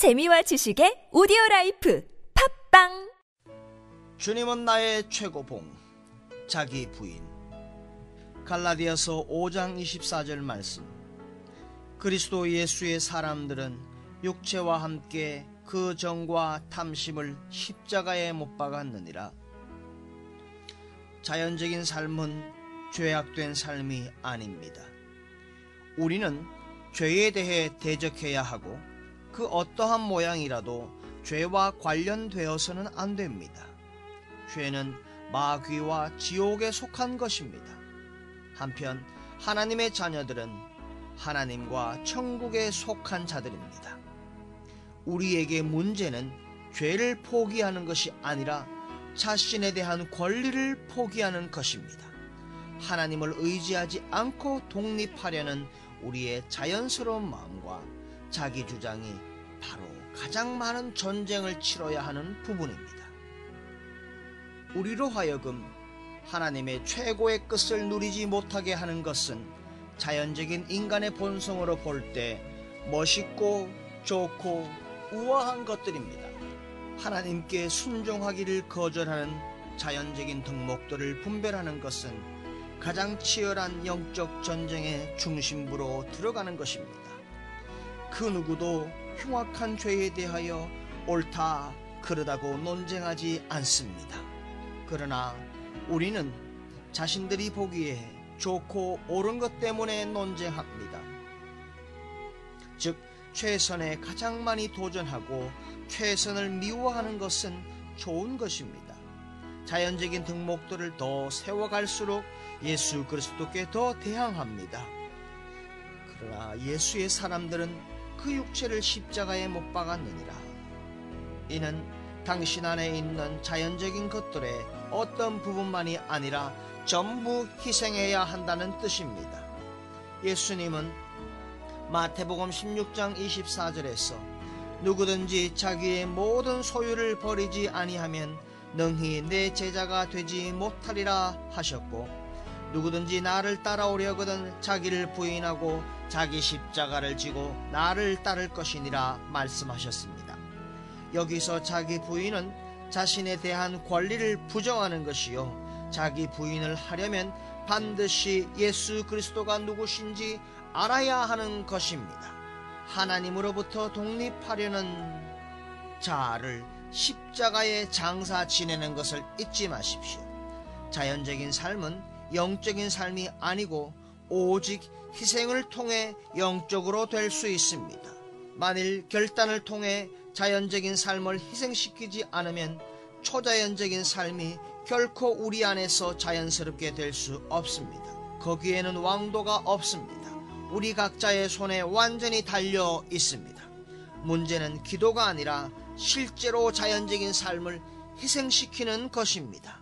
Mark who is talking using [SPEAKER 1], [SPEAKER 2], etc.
[SPEAKER 1] 재미와 지식의 오디오 life 팟빵!
[SPEAKER 2] 주님은 나의 최고봉 자기 부인. 갈라디아서 5장 24절 말씀. 그리스도 예수의 사람들은 육체와 함께 그 정과 탐심을 십자가에 못 박았느니라. 자연적인 삶은 죄악된 삶이 아닙니다. 우리는 죄에 대해 대적해야 하고 그 어떠한 모양이라도 죄와 관련되어서는 안 됩니다. 죄는 마귀와 지옥에 속한 것입니다. 한편 하나님의 자녀들은 하나님과 천국에 속한 자들입니다. 우리에게 문제는 죄를 포기하는 것이 아니라 자신에 대한 권리를 포기하는 것입니다. 하나님을 의지하지 않고 독립하려는 우리의 자연스러운 마음과 자기 주장이 바로 가장 많은 전쟁을 치러야 하는 부분입니다. 우리로 하여금 하나님의 최고의 끝을 누리지 못하게 하는 것은 자연적인 인간의 본성으로 볼 때 멋있고 좋고 우아한 것들입니다. 하나님께 순종하기를 거절하는 자연적인 덕목들을 분별하는 것은 가장 치열한 영적 전쟁의 중심부로 들어가는 것입니다. 그 누구도 흉악한 죄에 대하여 옳다, 그르다고 논쟁하지 않습니다. 그러나 우리는 자신들이 보기에 좋고 옳은 것 때문에 논쟁합니다. 즉, 최선에 가장 많이 도전하고 최선을 미워하는 것은 좋은 것입니다. 자연적인 덕목들을 더 세워갈수록 예수 그리스도께 더 대항합니다. 그러나 예수의 사람들은 그 육체를 십자가에 못 박았느니라. 이는 당신 안에 있는 자연적인 것들의 어떤 부분만이 아니라 전부 희생해야 한다는 뜻입니다. 예수님은 마태복음 16장 24절에서 누구든지 자기의 모든 소유를 버리지 아니하면 능히 내 제자가 되지 못하리라 하셨고 누구든지 나를 따라오려거든 자기를 부인하고 자기 십자가를 지고 나를 따를 것이니라 말씀하셨습니다. 여기서 자기 부인은 자신에 대한 권리를 부정하는 것이요. 자기 부인을 하려면 반드시 예수 그리스도가 누구신지 알아야 하는 것입니다. 하나님으로부터 독립하려는 자를 십자가에 장사 지내는 것을 잊지 마십시오. 자연적인 삶은 영적인 삶이 아니고 오직 희생을 통해 영적으로 될 수 있습니다. 만일 결단을 통해 자연적인 삶을 희생시키지 않으면 초자연적인 삶이 결코 우리 안에서 자연스럽게 될 수 없습니다. 거기에는 왕도가 없습니다. 우리 각자의 손에 완전히 달려 있습니다. 문제는 기도가 아니라 실제로 자연적인 삶을 희생시키는 것입니다.